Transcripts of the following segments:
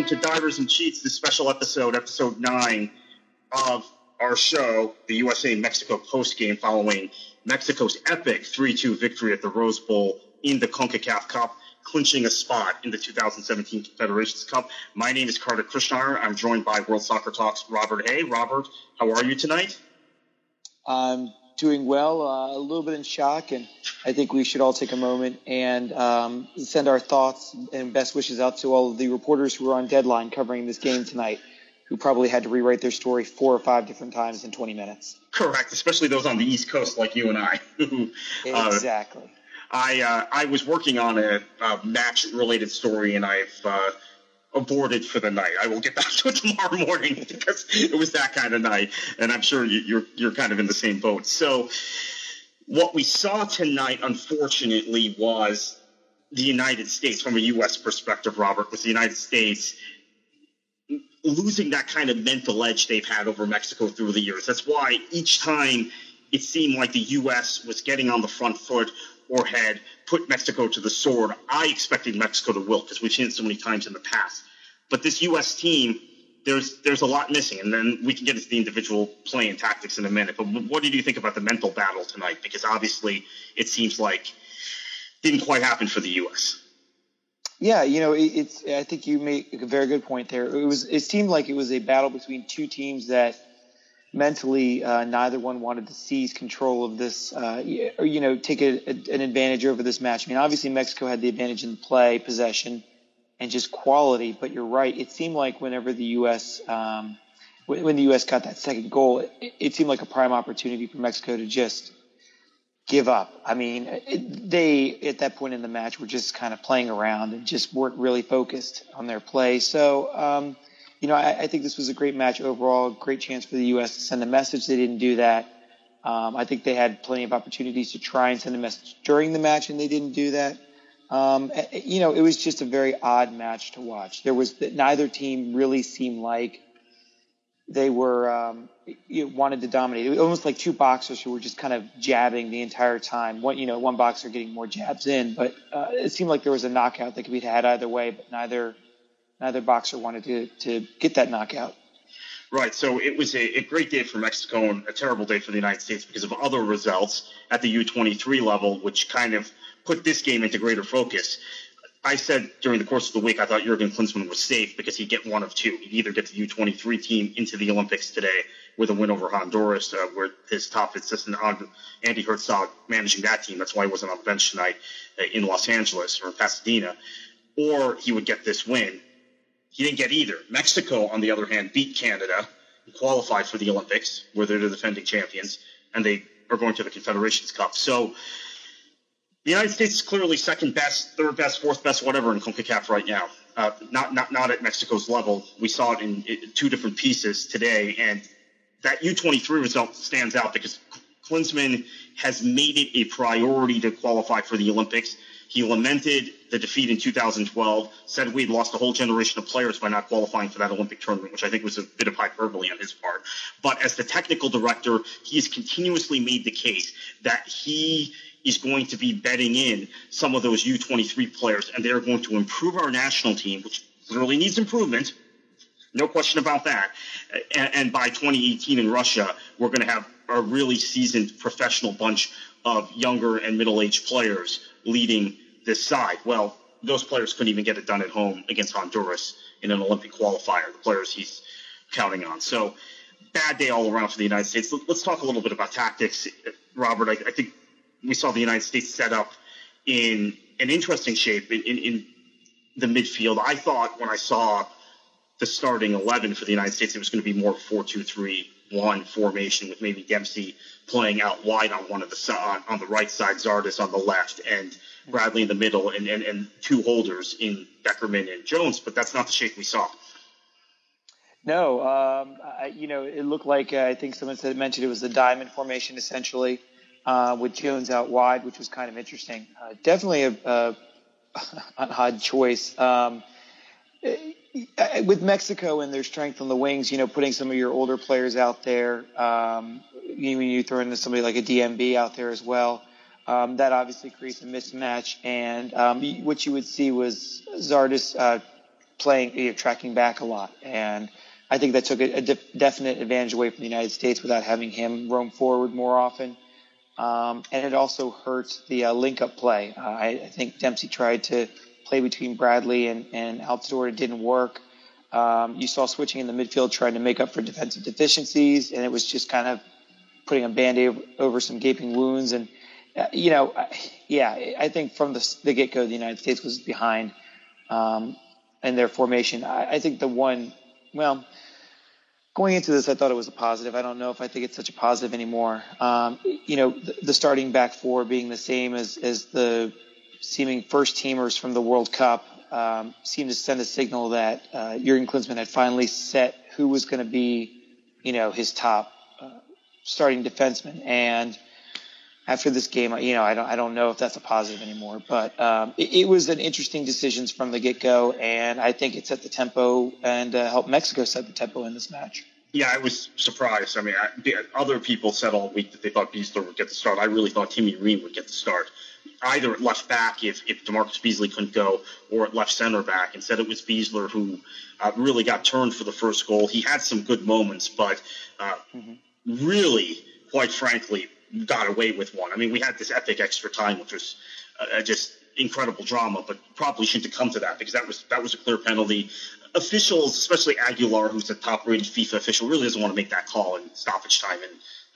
Welcome to Divers and Cheats, this special episode, episode 9 of our show, the USA Mexico post game following Mexico's epic 3 2 victory at the Rose Bowl in the CONCACAF Cup, clinching a spot in the 2017 Confederations Cup. My name is Kartik Krishnaiyer. I'm joined by World Soccer Talk's Robert Hay. Robert, how are you tonight? I'm doing well, uh, a little bit in shock, and I think we should all take a moment and um, send our thoughts and best wishes out to all of the reporters who were on deadline covering this game tonight, who probably had to rewrite their story four or five different times in 20 minutes. Correct, especially those on the East Coast like you and I. Uh, Exactly. I uh, I was working on a, a match related story and I've uh, aborted for the night. I will get back to it tomorrow morning because it was that kind of night, and I'm sure you, you're you're kind of in the same boat. So what we saw tonight, unfortunately, was the United States from a U.S. perspective. Robert was the United States losing that kind of mental edge they've had over Mexico through the years. That's why each time it seemed like the U.S. was getting on the front foot or had put Mexico to the sword, I expected Mexico to wilt because we've seen it so many times in the past. But this U.S. team, there's there's a lot missing, and then we can get into the individual play and tactics in a minute. But what did you think about the mental battle tonight? Because obviously, it seems like didn't quite happen for the U.S. Yeah, you know, it, it's. I think you make a very good point there. It was. It seemed like it was a battle between two teams that mentally uh, neither one wanted to seize control of this, uh, or you know, take a, a, an advantage over this match. I mean, obviously Mexico had the advantage in play, possession, and just quality. But you're right. It seemed like whenever the U.S. Um, when the U.S. got that second goal, it, it seemed like a prime opportunity for Mexico to just give up. I mean, it, they at that point in the match were just kind of playing around and just weren't really focused on their play. So, um, you know, I, I think this was a great match overall. Great chance for the U.S. to send a message. They didn't do that. Um, I think they had plenty of opportunities to try and send a message during the match, and they didn't do that. Um, you know, it was just a very odd match to watch. There was neither team really seemed like they were um, wanted to dominate. It was almost like two boxers who were just kind of jabbing the entire time. One, you know, one boxer getting more jabs in, but uh, it seemed like there was a knockout that could be had either way. But neither neither boxer wanted to to get that knockout. Right. So it was a, a, great day for Mexico and a terrible day for the United States because of other results at the U23 level, which kind of put this game into greater focus. I said during the course of the week I thought Jurgen Klinsmann was safe because he'd get one of two. He'd either get the U23 team into the Olympics today with a win over Honduras, uh, where his top assistant Andi Herzog managing that team. That's why he wasn't on the bench tonight uh, in Los Angeles or in Pasadena. Or he would get this win. He didn't get either. Mexico, on the other hand, beat Canada and qualified for the Olympics, where they're the defending champions, and they are going to the Confederations Cup. So the United States is clearly second best, third best, fourth best, whatever in CONCACAF right now. Uh, not not not at Mexico's level. We saw it in, in, two different pieces today, and that U23 result stands out because Klinsmann has made it a priority to qualify for the Olympics. He lamented the defeat in 2012, said we'd lost a whole generation of players by not qualifying for that Olympic tournament, which I think was a bit of hyperbole on his part. But as the technical director, he has continuously made the case that he is going to be betting in some of those U23 players, and they're going to improve our national team, which clearly needs improvement. No question about that. And, and by 2018 in Russia, we're going to have a really seasoned professional bunch of younger and middle-aged players leading this side. Well, those players couldn't even get it done at home against Honduras in an Olympic qualifier. The players he's counting on. So bad day all around for the United States. Let's talk a little bit about tactics, Robert. I, I think we saw the United States set up in an interesting shape in, in, in the midfield. I thought when I saw the starting 11 for the United States, it was going to be more 4 2 3 1 formation with maybe Dempsey playing out wide on one of the on, on the right side, Zardes on the left, and Bradley in the middle, and, and, and two holders in Beckerman and Jones. But that's not the shape we saw. No, um, I, you know, it looked like uh, I think someone said mentioned it was the diamond formation essentially, uh, with Jones out wide, which was kind of interesting. Uh, definitely a, a, an odd choice. Um, with Mexico and their strength on the wings, you know, putting some of your older players out there, um, even you throw in somebody like a DMB out there as well, um, that obviously creates a mismatch. And um, what you would see was Zardes uh, playing, you know, tracking back a lot. And I think that took a, a de- definite advantage away from the United States without having him roam forward more often. Um, and it also hurt the uh, link up play. Uh, I, I think Dempsey tried to play between Bradley and, and Altidore. It didn't work. Um, you saw switching in the midfield trying to make up for defensive deficiencies, and it was just kind of putting a band-aid over some gaping wounds. And, uh, you know, yeah, I think from the, the get-go, the United States was behind um, in their formation. I, I think the one, well, going into this, I thought it was a positive. I don't know if I think it's such a positive anymore. Um, you know, the, the, starting back four being the same as, as the seeming first teamers from the World Cup um, seemed to send a signal that uh, Jurgen Klinsmann had finally set who was going to be, you know, his top uh, starting defenseman. And after this game, you know, I don't, I don't know if that's a positive anymore, but um, it, it, was an interesting decision from the get go, and I think it set the tempo and uh, helped Mexico set the tempo in this match. Yeah, I was surprised. I mean, I, other people said all week that they thought Besler would get the start. I really thought Timmy Ream would get the start either at left back if, if DaMarcus Beasley couldn't go, or at left center back. Instead, it was Besler who uh, really got turned for the first goal. He had some good moments, but uh, mm-hmm. really, quite frankly, got away with one. I mean, we had this epic extra time, which was uh, just incredible drama, but probably shouldn't have come to that because that was that was a clear penalty. Officials, especially Aguilar, who's a top-rated FIFA official, really doesn't want to make that call in stoppage time in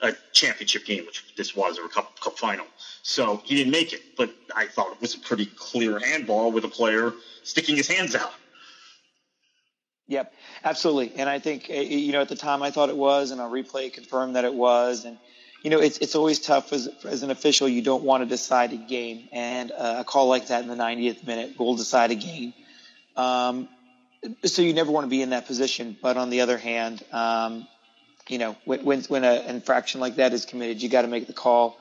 a championship game, which this was, or a cup, cup final. So he didn't make it, but I thought it was a pretty clear handball with a player sticking his hands out. Yep, absolutely. And I think eh, you know at the time I thought it was, and a replay confirmed that it was. And you know it's it's always tough as as an official. You don't want to decide a game, and uh, a call like that in the 90th minute will decide a game. Um, so you never want to be in that position. But on the other hand, um, you know when when an infraction like that is committed, you got to make the call.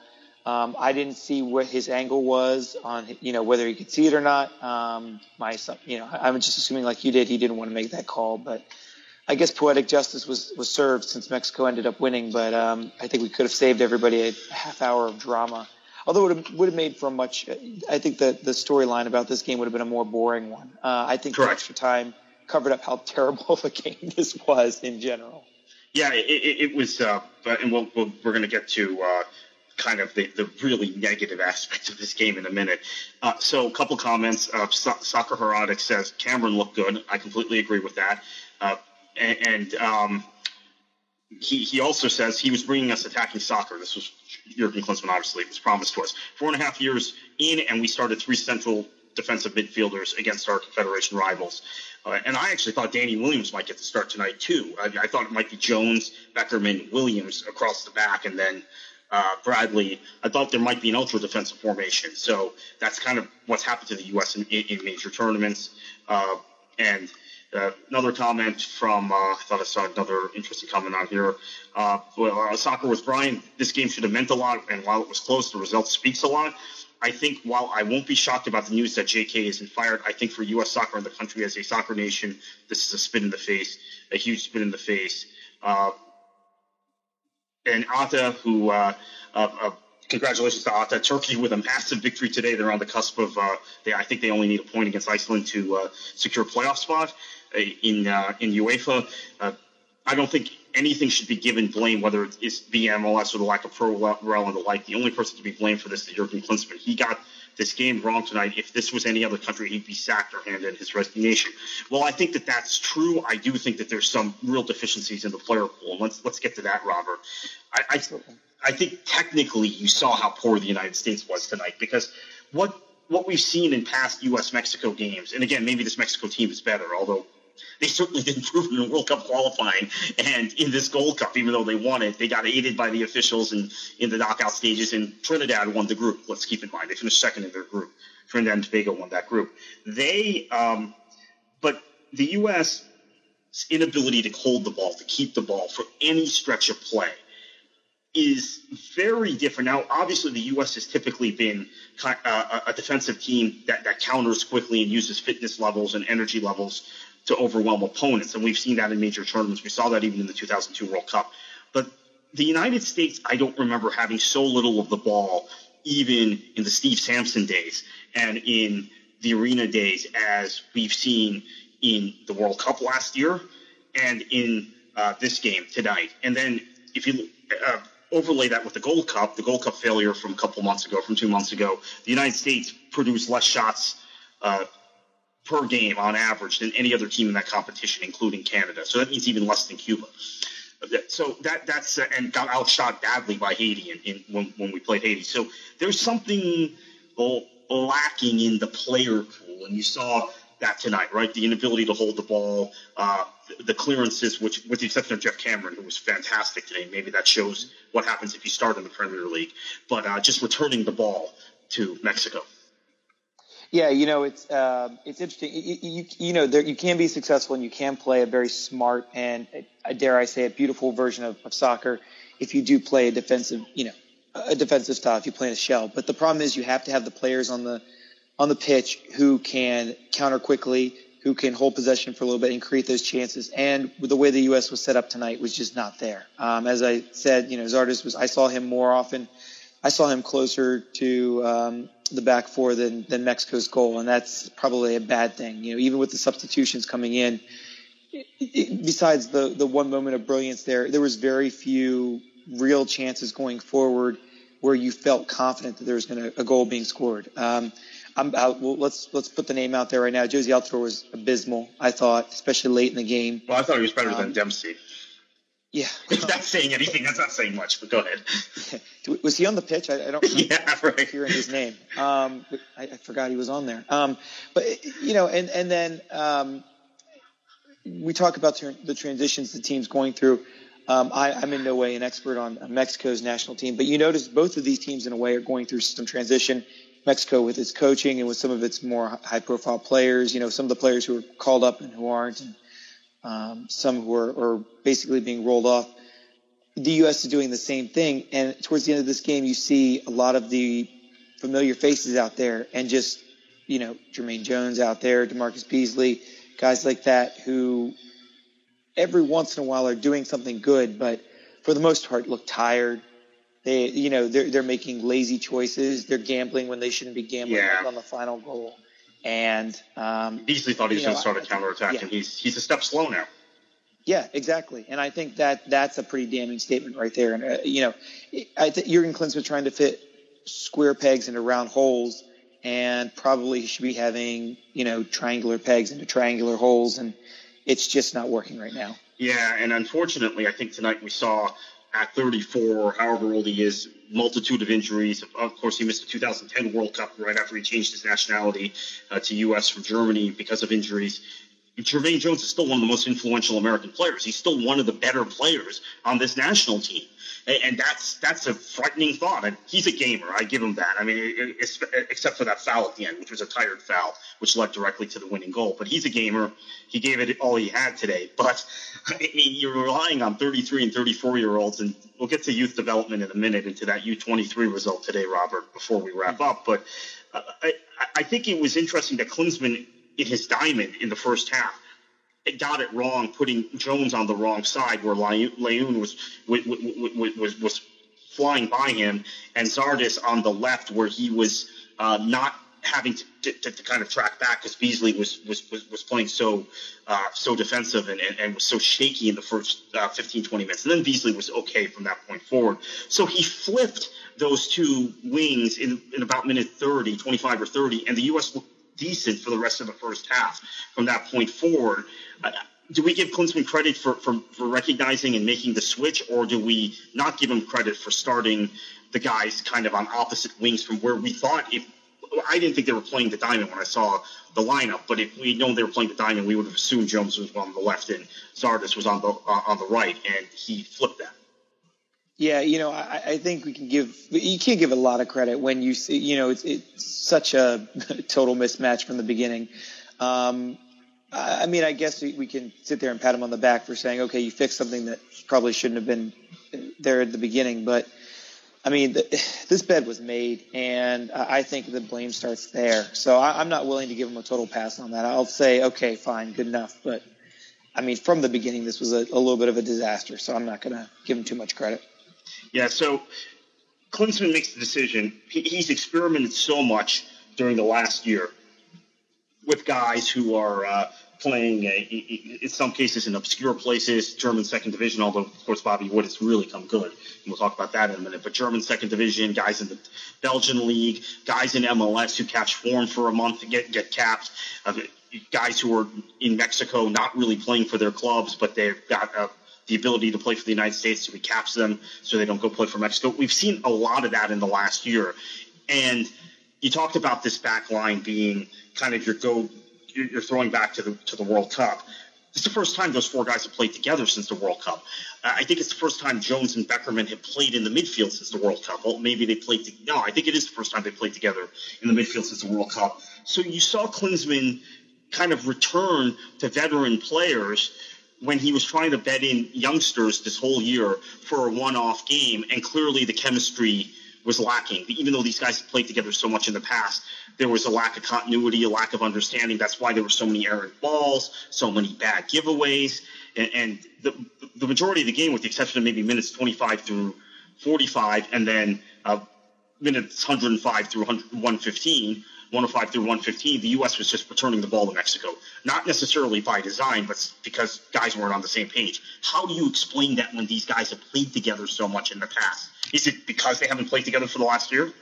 Um, I didn't see what his angle was on, you know, whether he could see it or not. Um, my, you know, I'm just assuming like you did, he didn't want to make that call, but I guess poetic justice was, was served since Mexico ended up winning. But um, I think we could have saved everybody a half hour of drama. Although it would have, would have made for a much, I think the the storyline about this game would have been a more boring one. Uh, I think Correct. the extra time covered up how terrible of a game this was in general. Yeah, it, it, it was, uh, and we'll, we are going to get to uh, kind of the, the really negative aspects of this game in a minute. Uh, so a couple comments. Uh, Soccer Herodic says Cameron looked good. I completely agree with that. Uh, and, and um, he, he also says he was bringing us attacking soccer. This was Jurgen Klinsmann, obviously. It was promised to us. Four and a half years in, and we started three central defensive midfielders against our Confederation rivals. Uh, and I actually thought Danny Williams might get the start tonight, too. I, I, thought it might be Jones, Beckerman, Williams across the back, and then uh, Bradley, I thought there might be an ultra defensive formation. So that's kind of what's happened to the U.S. in, in major tournaments. Uh, and uh, another comment from, uh, I thought I saw another interesting comment on here. Uh, well, uh, soccer with Brian, this game should have meant a lot. And while it was close, the result speaks a lot. I think while I won't be shocked about the news that J.K. isn't fired, I think for U.S. soccer and the country as a soccer nation, this is a spin in the face, a huge spin in the face. Uh, and Ata, who uh, uh, uh congratulations to Ata, Turkey with a massive victory today. They're on the cusp of. Uh, they, I think they only need a point against Iceland to uh, secure a playoff spot in in UEFA. I don't think anything should be given blame, whether it's the MLS or the lack of pro rel and the like. The only person to be blamed for this is Jurgen Klinsmann. He got this game wrong tonight. If this was any other country, he'd be sacked or handed his resignation. Well, I think that that's true. I do think that there's some real deficiencies in the player pool. Let's let's get to that, Robert. I, I, I think technically you saw how poor the United States was tonight because what what we've seen in past U.S. Mexico games, and again, maybe this Mexico team is better, although they certainly didn't prove it in World Cup qualifying and in this Gold Cup, even though they won it. They got aided by the officials in, in the knockout stages, and Trinidad won the group. Let's keep in mind they finished second in their group. Trinidad and Tobago won that group. They, um, but the U.S. inability to hold the ball, to keep the ball for any stretch of play, is very different. Now, obviously, the U.S. has typically been uh, a defensive team that, that counters quickly and uses fitness levels and energy levels to overwhelm opponents. And we've seen that in major tournaments. We saw that even in the 2002 World Cup. But the United States, I don't remember having so little of the ball, even in the Steve Sampson days and in the Arena days, as we've seen in the World Cup last year and in uh, this game tonight. And then if you uh, overlay that with the Gold Cup, the Gold Cup failure from a couple months ago, from two months ago, the United States produced less shots uh, per game on average than any other team in that competition, including Canada. So that means even less than Cuba. So that that's uh, and got outshot badly by Haiti in, in, when when we played Haiti. So there's something lacking in the player pool, and you saw that tonight, right? The inability to hold the ball, uh, the clearances, which, with the exception of Geoff Cameron, who was fantastic today. Maybe that shows what happens if you start in the Premier League. But uh, just returning the ball to Mexico. Yeah, you know it's uh, it's interesting. You, you, you know there, you can be successful and you can play a very smart and uh, dare I say a beautiful version of, of soccer if you do play a defensive you know a defensive style if you play in a shell. But the problem is you have to have the players on the on the pitch who can counter quickly, who can hold possession for a little bit and create those chances. And the way the U.S. was set up tonight was just not there. Um, as I said, you know, Zardes was I saw him more often. I saw him closer to um, the back four than than Mexico's goal, and that's probably a bad thing. You know, even with the substitutions coming in, it, it, besides the the one moment of brilliance there, there was very few real chances going forward where you felt confident that there was going to a goal being scored. Um, I'm, I, well, let's let's put the name out there right now. Jozy Altidore was abysmal. I thought, especially late in the game. Well, I thought he was better um, than Dempsey. Yeah. That's saying anything, that's not saying much, but go ahead. Was he on the pitch? I, I don't yeah, right. hearing his name. Um, I, I, forgot he was on there. Um, but, you know, and, and then um, we talk about the transitions the team's going through. Um, I, am in no way an expert on Mexico's national team, but you notice both of these teams, in a way, are going through some transition. Mexico with its coaching and with some of its more high profile players, you know, some of the players who are called up and who aren't. And, um, some who are, are, basically being rolled off. The U.S. is doing the same thing, and towards the end of this game, you see a lot of the familiar faces out there, and just you know Jermaine Jones out there, DaMarcus Beasley, guys like that who every once in a while are doing something good, but for the most part look tired. They, you know, they're they're making lazy choices. They're gambling when they shouldn't be gambling yeah. on the final goal. And um, Beasley thought he was going to start a counterattack, yeah. and he's he's a step slow now. Yeah, exactly. And I think that that's a pretty damning statement right there. And uh, you know, I think Jurgen Klinsmann trying to fit square pegs into round holes, and probably he should be having you know triangular pegs into triangular holes, and it's just not working right now. Yeah, and unfortunately, I think tonight we saw at 34, or however old he is, multitude of injuries. Of course, he missed the 2010 World Cup right after he changed his nationality uh, to U.S. from Germany because of injuries. Jermaine Jones is still one of the most influential American players. He's still one of the better players on this national team, and that's that's a frightening thought. And he's a gamer. I give him that. I mean, except for that foul at the end, which was a tired foul, which led directly to the winning goal. But he's a gamer. He gave it all he had today. But I mean, you're relying on 33 and 34 year olds, and we'll get to youth development in a minute into that U23 result today, Robert, before we wrap up. But uh, I, I think it was interesting that Klinsmann in his diamond in the first half it got it wrong, putting Jones on the wrong side where Layun was was, was was flying by him, and Zardes on the left where he was uh, not having to, to, to, kind of track back because Beasley was, was was was playing so uh, so defensive and, and, and, was so shaky in the first uh, 15 20 minutes, and then Beasley was okay from that point forward. So he flipped those two wings in, in about minute 30, 25 or 30, and the U.S. looked decent for the rest of the first half from that point forward. Uh, do we give Klinsmann credit for, for, for, recognizing and making the switch, or do we not give him credit for starting the guys kind of on opposite wings from where we thought if I didn't think they were playing the diamond when I saw the lineup, but if we known they were playing the diamond, we would have assumed Jones was on the left and Zardes was on the uh, on the right, and he flipped that. Yeah, you know, I, I, think we can give you can't give a lot of credit when you see, you know, it's, it's such a total mismatch from the beginning. Um, I mean, I guess we can sit there and pat him on the back for saying, okay, you fixed something that probably shouldn't have been there at the beginning. But I mean, the, this bed was made, and I think the blame starts there. So I, I'm not willing to give him a total pass on that. I'll say, okay, fine, good enough. But I mean, from the beginning, this was a, a little bit of a disaster. So I'm not going to give him too much credit. Yeah, so Klinsmann makes the decision. He, he's experimented so much during the last year with guys who are uh, playing, a, in some cases, in obscure places, German second division, although, of course, Bobby Wood has really come good. And we'll talk about that in a minute. But German second division, guys in the Belgian league, guys in MLS who catch form for a month and get, get capped. Uh, guys who are in Mexico not really playing for their clubs, but they've got a the ability to play for the United States, so we them so they don't go play for Mexico. We've seen a lot of that in the last year. And you talked about this back line being kind of your go, you're throwing back to the, to the World Cup. It's the first time those four guys have played together since the World Cup. Uh, I think it's the first time Jones and Beckerman have played in the midfield since the World Cup. Well, maybe they played. To, no, I think it is the first time they played together in the midfield since the World Cup. So you saw Klinsmann kind of return to veteran players when he was trying to bet in youngsters this whole year for a one-off game, and clearly the chemistry was lacking. Even though these guys played together so much in the past, there was a lack of continuity, a lack of understanding. That's why there were so many errant balls, so many bad giveaways, and, and the, the majority of the game, with the exception of maybe minutes 25 through 45, and then uh, minutes 105 through 115 105 through 115, the U.S. was just returning the ball to Mexico. Not necessarily by design, but because guys weren't on the same page. How do you explain that when these guys have played together so much in the past? Is it because they haven't played together for the last year?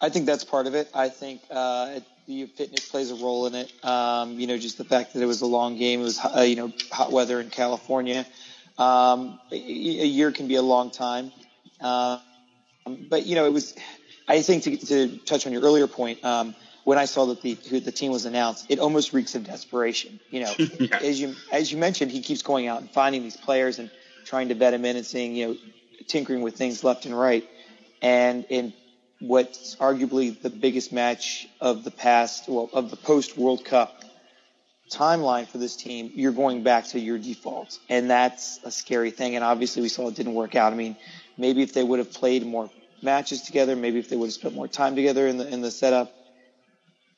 I think that's part of it. I think uh, the fitness plays a role in it. Um, you know, just the fact that it was a long game, it was uh, you know hot weather in California. Um, a, year can be a long time, uh, but you know it was I think to, to touch on your earlier point, um, when I saw that the the team was announced, it almost reeks of desperation. You know, yeah. as you as you mentioned, he keeps going out and finding these players and trying to vet them in and seeing you know tinkering with things left and right, and in what's arguably the biggest match of the past, well, of the post World Cup timeline for this team, you're going back to your defaults, and that's a scary thing. And obviously, we saw it didn't work out. I mean, maybe if they would have played more matches together. Maybe if they would have spent more time together in the in the setup,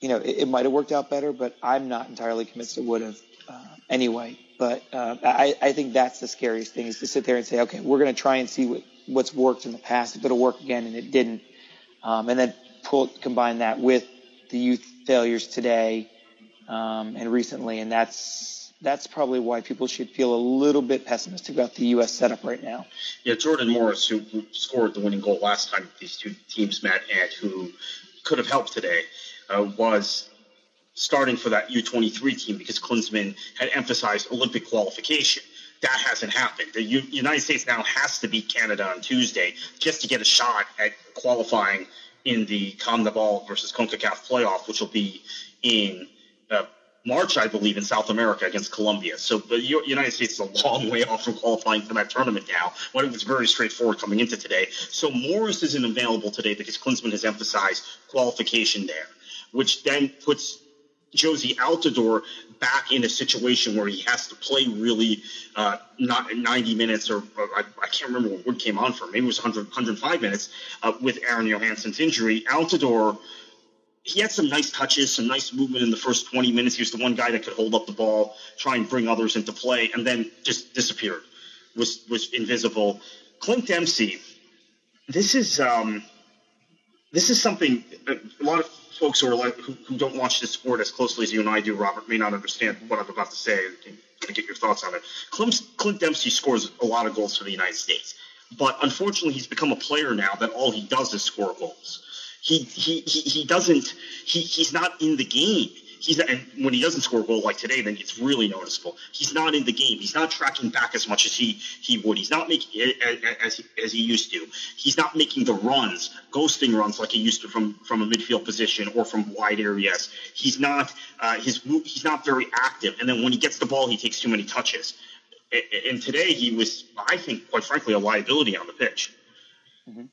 you know, it, it might have worked out better. But I'm not entirely convinced it would have uh, anyway. But uh, I, I think that's the scariest thing is to sit there and say, okay, we're going to try and see what, what's worked in the past, if it'll work again, and it didn't, um, and then pull combine that with the youth failures today um, and recently, and that's that's probably why people should feel a little bit pessimistic about the U.S. setup right now. Yeah, Jordan Morris, who, scored the winning goal last time these two teams met and who could have helped today, uh, was starting for that U23 team because Klinsmann had emphasized Olympic qualification. That hasn't happened. The U- United States now has to beat Canada on Tuesday just to get a shot at qualifying in the CONMEBOL versus CONCACAF playoff, which will be in uh, March, I believe, in South America against Colombia. So the United States is a long way off from qualifying for that tournament now, when it was very straightforward coming into today. So Morris isn't available today because Klinsmann has emphasized qualification there, which then puts Jozy Altidore back in a situation where he has to play really uh, not 90 minutes or, or I, I, can't remember what Wood came on for. Maybe it was 100, 105 minutes uh, with Aron Johannsson's injury. Altidore – he had some nice touches, some nice movement in the first 20 minutes. He was the one guy that could hold up the ball, try and bring others into play, and then just disappeared, was was invisible. Clint Dempsey, this is um, this is something a lot of folks who are like who, who don't watch this sport as closely as you and I do, Robert, may not understand what I'm about to say. Get your thoughts on it. Clint, Clint Dempsey scores a lot of goals for the United States, but unfortunately, he's become a player now that all he does is score goals he he he, doesn't he, he's not in the game. He's and when he doesn't score a goal like today, then it's really noticeable. He's not in the game. He's not tracking back as much as he he would. He's not making as as he used to. He's not making the runs, ghosting runs like he used to from from a midfield position or from wide areas. He's not uh, his he's not very active. And then when he gets the ball, he takes too many touches. And today he was, I think, quite frankly, a liability on the pitch. Mm-hmm.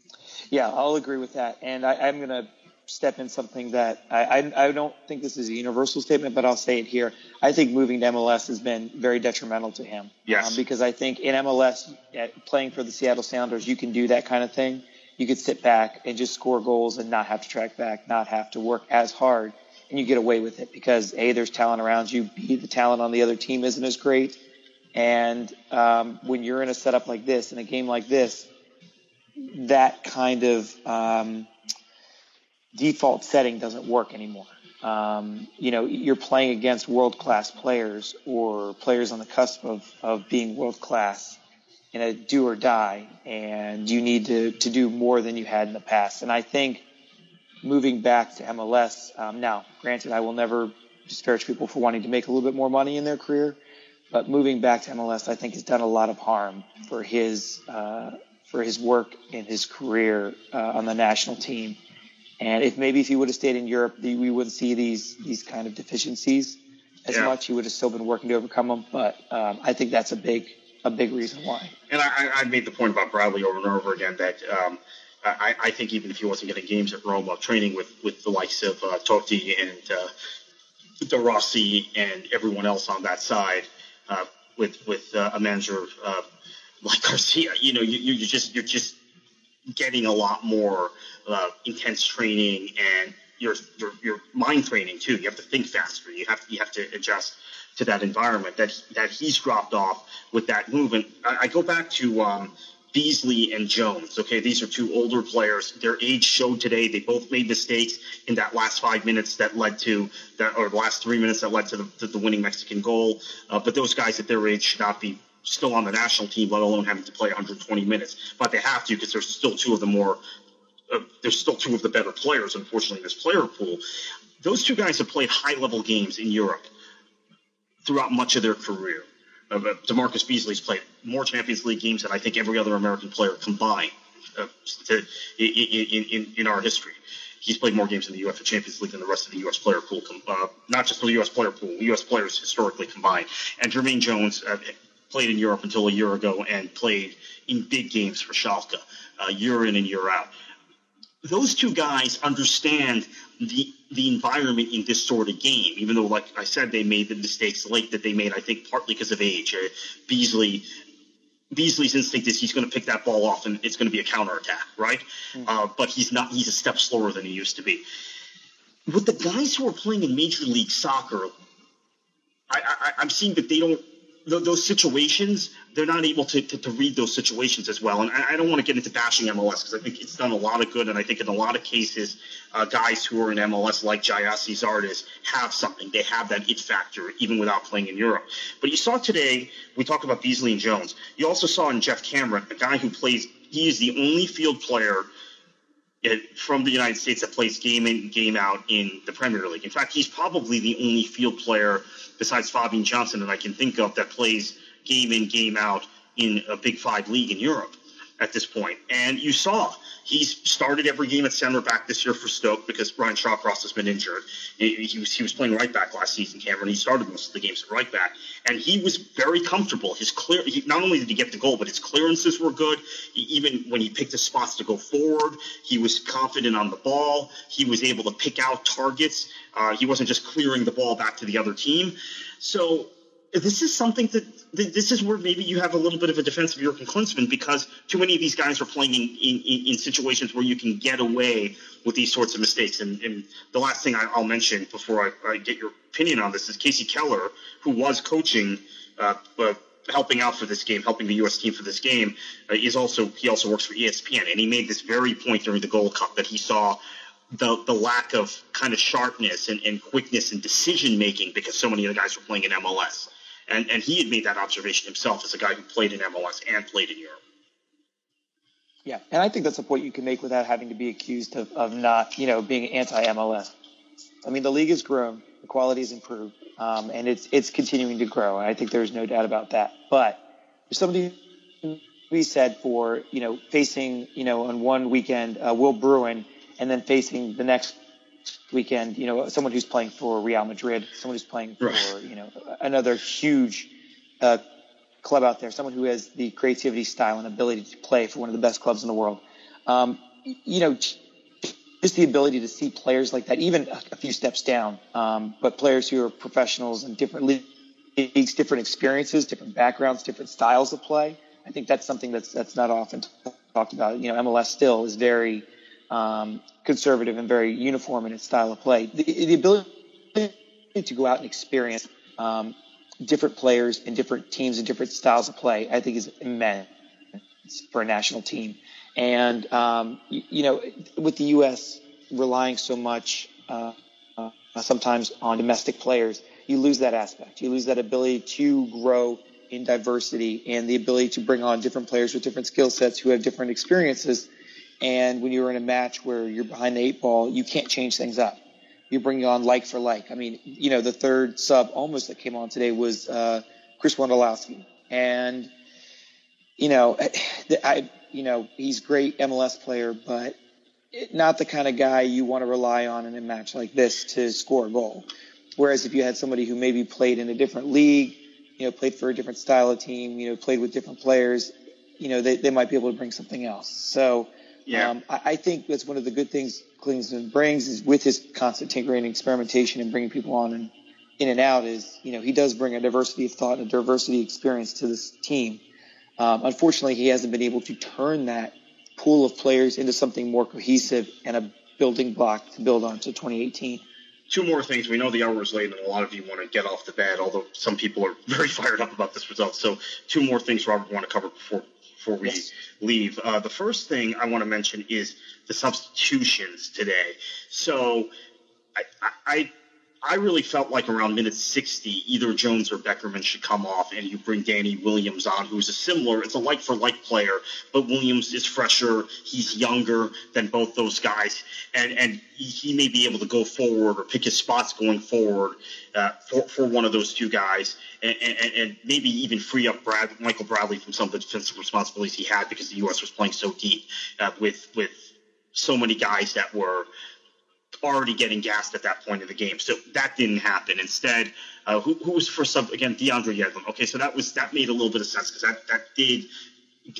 Yeah, I'll agree with that. And I, am going to step in something that I, I, I, don't think this is a universal statement, but I'll say it here. I think moving to MLS has been very detrimental to him. Yes. Um, because I think in MLS, at, playing for the Seattle Sounders, you can do that kind of thing. You could sit back and just score goals and not have to track back, not have to work as hard, and you get away with it because A, there's talent around you, B, the talent on the other team isn't as great. And um, when you're in a setup like this, in a game like this, that kind of um, default setting doesn't work anymore. Um, you know, you're playing against world class players or players on the cusp of, of being world class in a do or die, and you need to, to do more than you had in the past. And I think moving back to MLS, um, now, granted, I will never disparage people for wanting to make a little bit more money in their career, but moving back to MLS, I think has done a lot of harm for his uh, for his work in his career uh, on the national team. And if maybe if he would have stayed in Europe, we wouldn't see these these kind of deficiencies as yeah. much. He would have still been working to overcome them. But um, I think that's a big a big reason why. And I, I made the point about Bradley over and over again that um, I, I, think even if he wasn't getting games at Roma, training with, with the likes of uh, Totti and uh, De Rossi and everyone else on that side, uh, with with uh, a manager uh, like Garcia, you know, you, you're just you're just getting a lot more uh, intense training and your, your your mind training too. You have to think faster. You have you have to adjust to that environment that that he's dropped off with that movement. I, I go back to um, Beasley and Jones. Okay, these are two older players. Their age showed today. They both made mistakes in that last five minutes that led to that, or the last three minutes that led to the, to the winning Mexican goal. Uh, but those guys at their age should not be still on the national team, let alone having to play 120 minutes. But they have to because there's still two of the more, uh, there's still two of the better players, unfortunately, in this player pool. Those two guys have played high level games in Europe throughout much of their career. Uh, DaMarcus Beasley's played more Champions League games than I think every other American player combined uh, to, in, in, in our history he's played more games in the UEFA Champions League than the rest of the U.S. player pool, uh, not just the U.S. player pool, U.S. players historically combined. And Jermaine Jones uh, played in Europe until a year ago and played in big games for Schalke, uh, year in and year out. Those two guys understand the the environment in this sort of game, even though, like I said, they made the mistakes late that they made. I think partly because of age. Uh, Beasley Beasley's instinct is he's going to pick that ball off and it's going to be a counterattack, right? Mm-hmm. Uh, but he's not. He's a step slower than he used to be. With the guys who are playing in Major League Soccer, I, I, I'm seeing that they don't those situations, they're not able to, to, to, read those situations as well. And I, I don't want to get into bashing MLS because I think it's done a lot of good. And I think in a lot of cases, uh, guys who are in MLS like Gyasi Zardes, have something. They have that it factor even without playing in Europe. But you saw today, we talked about Beasley and Jones. You also saw in Geoff Cameron, a guy who plays, he is the only field player Uh, from the United States that plays game in, game out in the Premier League. In fact, he's probably the only field player – besides Fabian Johnson that I can think of that plays game in, game out in a Big Five league in Europe at this point. And you saw He's started every game at center back this year for Stoke because Ryan Shawcross has been injured. He, was, he was playing right back last season, Cameron. He started most of the games at right back, and he was very comfortable. His clear, he, not only did he get the goal, but his clearances were good. He, even when he picked his spots to go forward, he was confident on the ball. He was able to pick out targets. Uh, he wasn't just clearing the ball back to the other team. So this is something that this is where maybe you have a little bit of a defense of Jurgen Klinsmann because too many of these guys are playing in, in, in situations where you can get away with these sorts of mistakes. And, and the last thing I, will mention before I, I, get your opinion on this is Kasey Keller, who was coaching, uh, uh, helping out for this game, helping the U.S. team for this game, uh, is also he also works for ESPN, and he made this very point during the Gold Cup that he saw the the lack of kind of sharpness and, and quickness and decision making because so many of the guys were playing in MLS. And, and he had made that observation himself as a guy who played in MLS and played in Europe. Yeah, and I think that's a point you can make without having to be accused of, of not, you know, being anti-MLS. I mean, the league has grown, the quality has improved, um, and it's it's continuing to grow. And I think there's no doubt about that. But there's somebody we said for you know facing you know on one weekend uh, Will Bruin and then facing the next weekend, you know, someone who's playing for Real Madrid, someone who's playing for, right. you know, another huge uh, club out there, someone who has the creativity, style, and ability to play for one of the best clubs in the world. Um, you know, just the ability to see players like that, even a, a few steps down, um, but players who are professionals in different leagues, different experiences, different backgrounds, different styles of play. I think that's something that's that's not often talked about. You know, MLS still is very um, conservative and very uniform in its style of play. The, the ability to go out and experience um, different players and different teams and different styles of play, I think is immense for a national team. And, um, you, you, know, with the U.S. relying so much uh, uh, sometimes on domestic players, you lose that aspect. You lose that ability to grow in diversity and the ability to bring on different players with different skill sets who have different experiences and when you're in a match where you're behind the eight ball, you can't change things up. You're bringing on like for like. I mean, you know, the third sub almost that came on today was uh, Chris Wondolowski, and you know, I, you know, he's great MLS player, but not the kind of guy you want to rely on in a match like this to score a goal. Whereas if you had somebody who maybe played in a different league, you know, played for a different style of team, you know, played with different players, you know, they, they might be able to bring something else. So yeah. Um, I, I, think that's one of the good things Klinsmann brings is with his constant tinkering and experimentation and bringing people on and in and out is, you know, he does bring a diversity of thought and a diversity of experience to this team. Um, unfortunately, he hasn't been able to turn that pool of players into something more cohesive and a building block to build on to 2018 two more things. We know the hour is late, and a lot of you want to get off the bed, although some people are very fired up about this result. So, two more things, Robert, want to cover before before we yes. leave. Uh, the first thing I want to mention is the substitutions today. So I, I, I really felt like around minute 60, either Jones or Beckerman should come off, and you bring Danny Williams on, who's a similar, it's a like for like player, but Williams is fresher, he's younger than both those guys, and and he may be able to go forward or pick his spots going forward uh, for for one of those two guys, and, and, and maybe even free up Brad, Michael Bradley from some of the defensive responsibilities he had because the U.S. was playing so deep uh, with with so many guys that were already getting gassed at that point of the game. So that didn't happen. Instead, uh, who, who was first sub again? DeAndre Yedlin. Okay, so that was that made a little bit of sense because that that did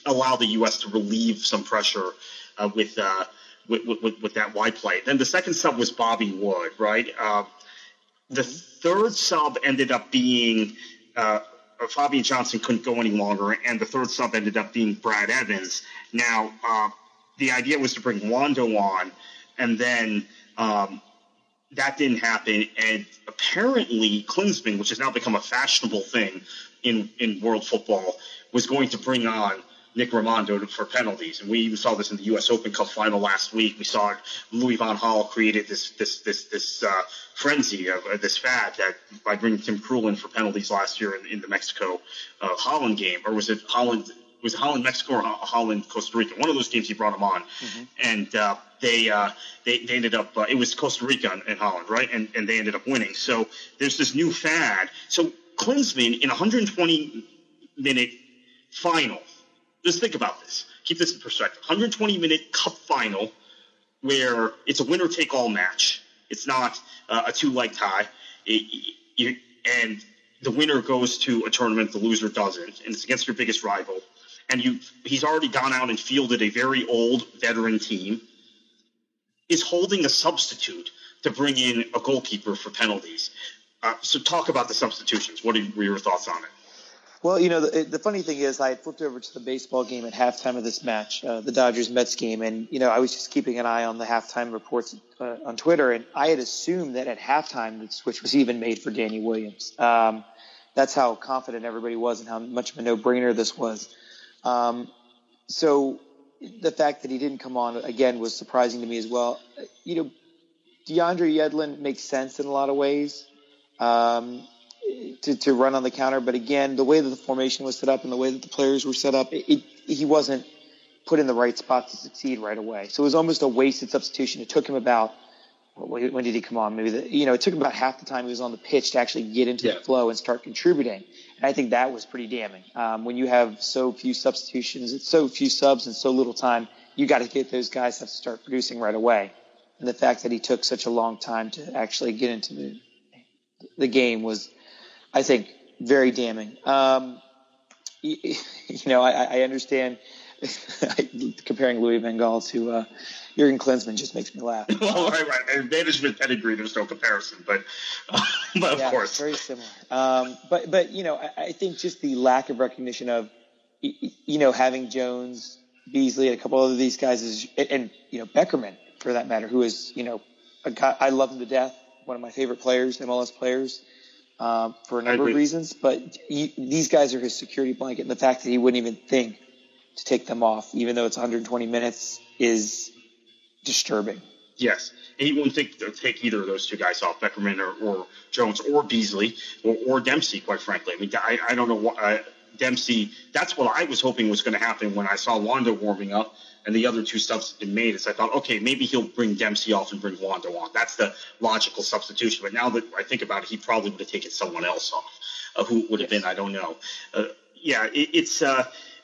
allow the U.S. to relieve some pressure uh, with, uh, with, with, with that wide play. Then the second sub was Bobby Wood, right? Uh, the third sub ended up being. Uh, Fabian Johnson couldn't go any longer, and the third sub ended up being Brad Evans. Now, uh, the idea was to bring Wondo on, and then um, that didn't happen, and apparently Klinsmann, which has now become a fashionable thing in in world football, was going to bring on Nick Rimando for penalties, and we even saw this in the U.S. Open Cup final last week. We saw Louis Van Gaal created this this this this uh, frenzy of uh, this fad that by bringing Tim Krul in for penalties last year in, in the Mexico uh, Holland game, or was it Holland? Was Holland Mexico or Holland Costa Rica? One of those games he brought him on, mm-hmm. and uh, they uh, they they ended up uh, it was Costa Rica and Holland, right? And and they ended up winning. So there's this new fad. So Klinsmann in 120 minute final just think about this. Keep this in perspective. 120 minute cup final where it's a winner take all match. It's not uh, a two leg tie. It, it, and the winner goes to a tournament, the loser doesn't, and it's against your biggest rival. And you, he's already gone out and fielded a very old veteran team. Is holding a substitute to bring in a goalkeeper for penalties. Uh, so, talk about the substitutions. What are your thoughts on it? Well, you know, the, the, funny thing is, I flipped over to the baseball game at halftime of this match, uh, the Dodgers Mets game, and you know, I was just keeping an eye on the halftime reports uh, on Twitter, and I had assumed that at halftime the switch was even made for Danny Williams. Um, that's how confident everybody was, and how much of a no-brainer this was. Um, so, the fact that he didn't come on again was surprising to me as well. You know, DeAndre Yedlin makes sense in a lot of ways. Um, to, to run on the counter. But again, the way that the formation was set up and the way that the players were set up, it, it, he wasn't put in the right spot to succeed right away. So it was almost a wasted substitution. It took him about when did he come on? Maybe the, you know it took about half the time he was on the pitch to actually get into yeah. the flow and start contributing. And I think that was pretty damning. Um, when you have so few substitutions, it's so few subs and so little time, you got to get those guys have to start producing right away. And the fact that he took such a long time to actually get into the the game was I think very damning. Um, you, you, know, I, I understand comparing Louis Van Gaal to uh, Jurgen Klinsmann just makes me laugh. well, right, right. And management pedigree, there's no comparison, but, uh, but of yeah, course, very similar. Um, but but you know, I, I, think just the lack of recognition of you know having Jones, Beasley, and a couple of these guys is, and you know Beckerman for that matter, who is you know a guy I love him to death, one of my favorite players, MLS players um, for a number of reasons. But he, these guys are his security blanket, and the fact that he wouldn't even think to take them off, even though it's 120 minutes, is disturbing. Yes, and he wouldn't think to take either of those two guys off, Beckerman or, or Jones or Beasley or, or, Dempsey. Quite frankly, I mean, I, I don't know what uh, Dempsey. That's what I was hoping was going to happen when I saw Wondo warming up and the other two subs had been made. Is I thought, okay, maybe he'll bring Dempsey off and bring Wondo on. That's the logical substitution. But now that I think about it, he probably would have taken someone else off. Uh, who would have been? I don't know. Uh, yeah, it, it's.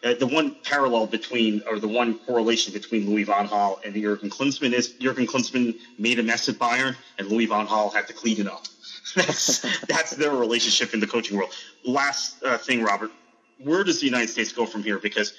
Uh, the one parallel between, or the one correlation between Louis Van Gaal and Jurgen Klinsmann is Jurgen Klinsmann made a mess at Bayern, and Louis Van Gaal had to clean it up. that's that's their relationship in the coaching world. Last uh, thing, Robert, where does the United States go from here? Because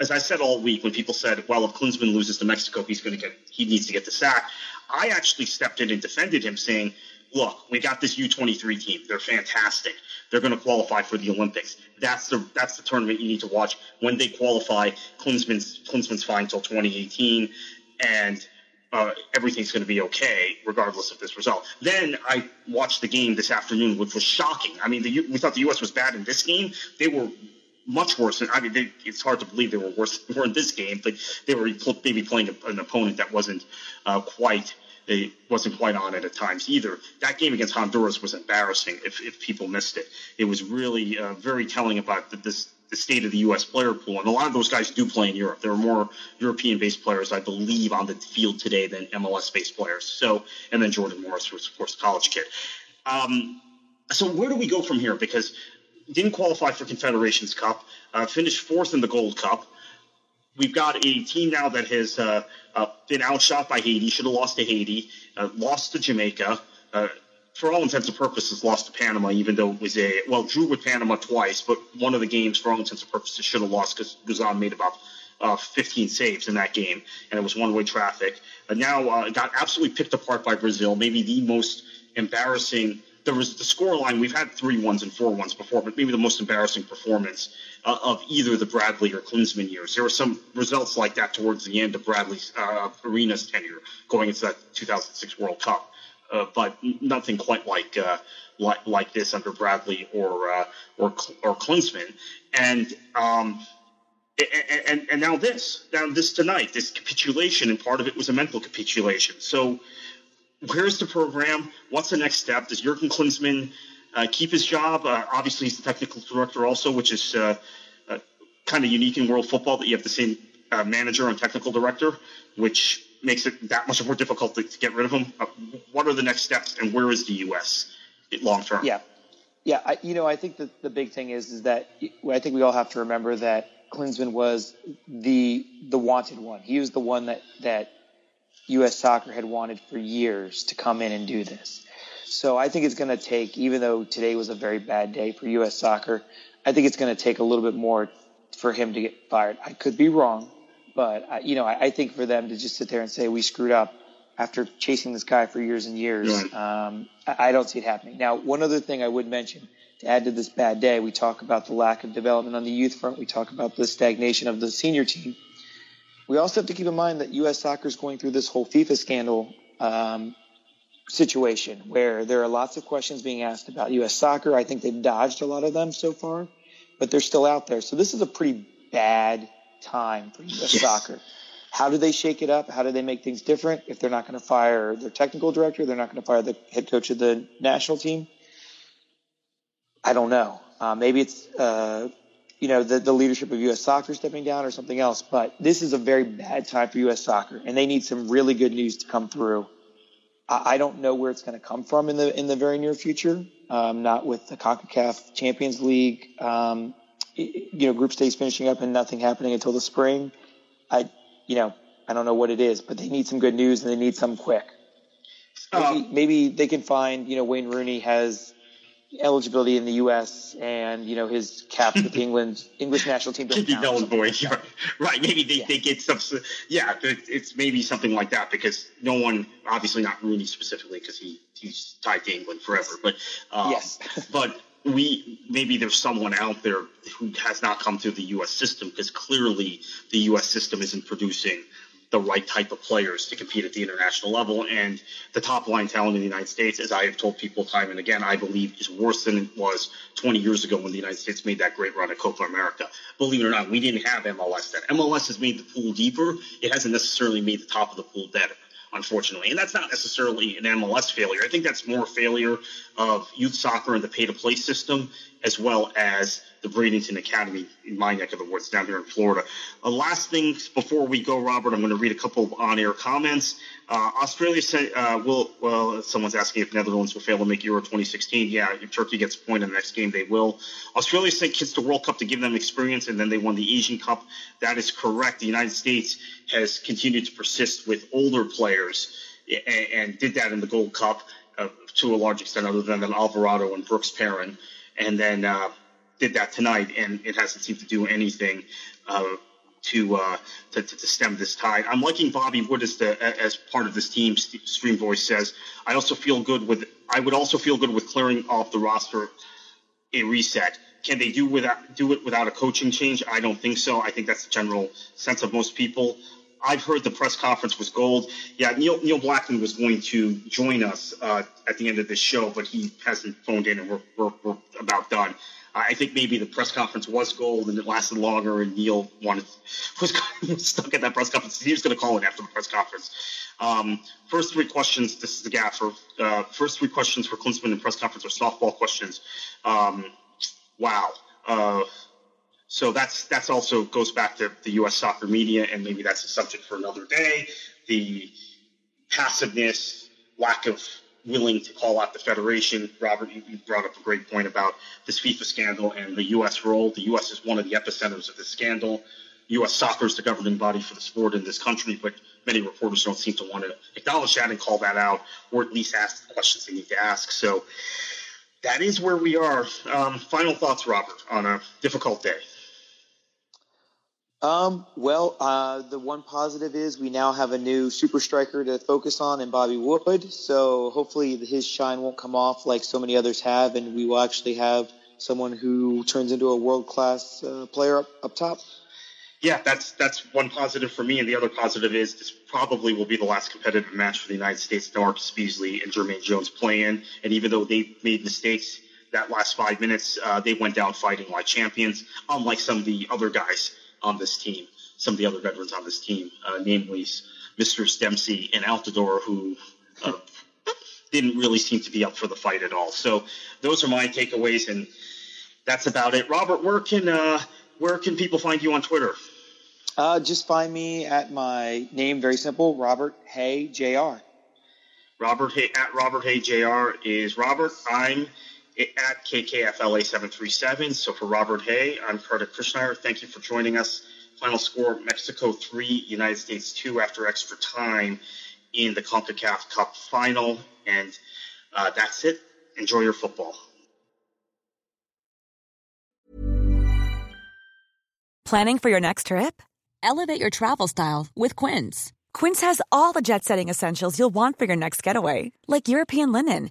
as I said all week, when people said, "Well, if Klinsmann loses to Mexico, he's going to get he needs to get the sack," I actually stepped in and defended him, saying, "Look, we got this U23 team. They're fantastic. They're going to qualify for the Olympics. That's the that's the tournament you need to watch. When they qualify, Klinsmann's Klinsmann's fine until 2018, and." Uh, everything's going to be okay regardless of this result. Then I watched the game this afternoon, which was shocking. I mean, the, we thought the U.S. was bad in this game. They were much worse. I mean, they, it's hard to believe they were worse were in this game, but they were maybe playing an opponent that wasn't uh, quite they wasn't quite on it at times either. That game against Honduras was embarrassing. If, if people missed it, it was really uh, very telling about the, this, the state of the U.S. player pool. And a lot of those guys do play in Europe. There are more European-based players, I believe, on the field today than MLS-based players. So, and then Jordan Morris was, of course, a college kid. Um, so where do we go from here? Because didn't qualify for Confederations Cup, uh, finished fourth in the Gold Cup. We've got a team now that has uh, uh, been outshot by Haiti, should have lost to Haiti, uh, lost to Jamaica. Uh, for all intents and purposes, lost to Panama, even though it was a well, drew with Panama twice, but one of the games, for all intents and purposes, should have lost because Guzan made about uh, 15 saves in that game, and it was one-way traffic. And now uh, got absolutely picked apart by Brazil, maybe the most embarrassing there was the score line. We've had three ones and four ones before, but maybe the most embarrassing performance uh, of either the Bradley or Klinsmann years. There were some results like that towards the end of Bradley's uh, Arena's tenure, going into that 2006 World Cup, uh, but nothing quite like uh, like like this under Bradley or uh, or or Klinsmann. And um, and, and now this, now this tonight, this capitulation, and part of it was a mental capitulation. So where's the program? What's the next step? Does Jurgen Klinsmann uh, keep his job? Uh, obviously, he's the technical director also, which is uh, uh kind of unique in world football that you have the same uh, manager and technical director, which makes it that much more difficult to, to get rid of him. Uh, what are the next steps, and where is the U.S. long term? Yeah, yeah. I, you know, I think that the big thing is is that I think we all have to remember that Klinsmann was the the wanted one. He was the one that that U.S. Soccer had wanted for years to come in and do this. So I think it's going to take, even though today was a very bad day for U.S. Soccer, I think it's going to take a little bit more for him to get fired. I could be wrong, but I, you know, I, I think for them to just sit there and say we screwed up after chasing this guy for years and years, um, I, I don't see it happening. Now, one other thing I would mention to add to this bad day, we talk about the lack of development on the youth front. We talk about the stagnation of the senior team. We also have to keep in mind that U.S. soccer is going through this whole FIFA scandal um, situation where there are lots of questions being asked about U.S. soccer. I think they've dodged a lot of them so far, but they're still out there. So this is a pretty bad time for U.S. Yes. soccer. How do they shake it up? How do they make things different? If they're not going to fire their technical director, they're not going to fire the head coach of the national team. I don't know. Uh, maybe it's uh, you know the, the leadership of U.S. Soccer stepping down or something else. But this is a very bad time for U.S. Soccer, and they need some really good news to come through. I, I don't know where it's going to come from in the in the very near future. Um, not with the Concacaf Champions League, um, you know, group stage finishing up and nothing happening until the spring. I, you know, I don't know what it is, but they need some good news and they need some quick. Maybe, um, maybe they can find, you know, Wayne Rooney has eligibility in the U.S. and you know his caps with the England English national team. Keep Bell's voice, right. right? Maybe they, yeah. they get some. Yeah, it's maybe something like that because no one, obviously not Rooney specifically, because he he's tied to England forever. But um, yes, but we maybe there's someone out there who has not come through the U.S. system because clearly the U.S. system isn't producing the right type of players to compete at the international level. And the top line talent in the United States, as I have told people time and again, I believe is worse than it was 20 years ago when the United States made that great run at Copa America. Believe it or not, we didn't have MLS then. MLS has made the pool deeper. It hasn't necessarily made the top of the pool better unfortunately. And that's not necessarily an MLS failure. I think that's more failure of youth soccer and the pay to play system, as well as the Bradenton Academy in my neck of the woods down here in Florida. Uh, last thing before we go, Robert, I'm going to read a couple of on air comments. Uh, Australia said, uh, will, well, someone's asking if Netherlands will fail to make Euro 2016. Yeah, if Turkey gets a point in the next game, they will. Australia sent kids to World Cup to give them experience, and then they won the Asian Cup. That is correct. The United States has continued to persist with older players and, and did that in the Gold Cup uh, to a large extent, other than Alvarado and Brooks Perrin. And then uh, did that tonight, and it hasn't seemed to do anything uh, to, uh, to, to stem this tide. I'm liking Bobby Wood as the as part of this team. Stream Voice says. I also feel good with. I would also feel good with clearing off the roster a reset. Can they do without do it without a coaching change? I don't think so. I think that's the general sense of most people. I've heard the press conference was gold. Yeah, Neil, Neil Blackmon was going to join us uh, at the end of this show, but he hasn't phoned in, and we're, we're, we're about done. I think maybe the press conference was gold and it lasted longer, and Neil wanted was stuck at that press conference. He was going to call it after the press conference. Um, first three questions. This is the gaffer. Uh, first three questions for Klinsmann in press conference are softball questions. Um, wow. Uh, so that's that's also goes back to the U.S. soccer media, and maybe that's a subject for another day. The passiveness, lack of willing to call out the federation. Robert, you, brought up a great point about this FIFA scandal and the U.S. role. The U.S. is one of the epicenters of this scandal. U.S. soccer is the governing body for the sport in this country, but many reporters don't seem to want to acknowledge that and call that out, or at least ask the questions they need to ask. So that is where we are. Um, final thoughts, Robert, on a difficult day. Um, well, uh, the one positive is we now have a new super striker to focus on in Bobby Wood. So hopefully his shine won't come off like so many others have, and we will actually have someone who turns into a world class uh, player up, up top. Yeah, that's that's one positive for me, and the other positive is this probably will be the last competitive match for the United States. DaMarcus Beasley and Jermaine Jones play in, and even though they made mistakes that last five minutes, uh, they went down fighting like champions, unlike some of the other guys on this team, some of the other veterans on this team, uh, namely Mr. Dempsey and Altidore, who uh, didn't really seem to be up for the fight at all. So those are my takeaways, and that's about it. Robert, where can uh, where can people find you on Twitter? Uh, just find me at my name, very simple, Robert Hay Jr. Robert Hay at Robert Hay Jr. is Robert. I'm at KKFLA737. So for Robert Hay, I'm Kartik Krishnaiyer. Thank you for joining us. Final score Mexico 3, United States 2 after extra time in the CONCACAF Cup final. And uh, that's it. Enjoy your football. Planning for your next trip? Elevate your travel style with Quince. Quince has all the jet setting essentials you'll want for your next getaway, like European linen,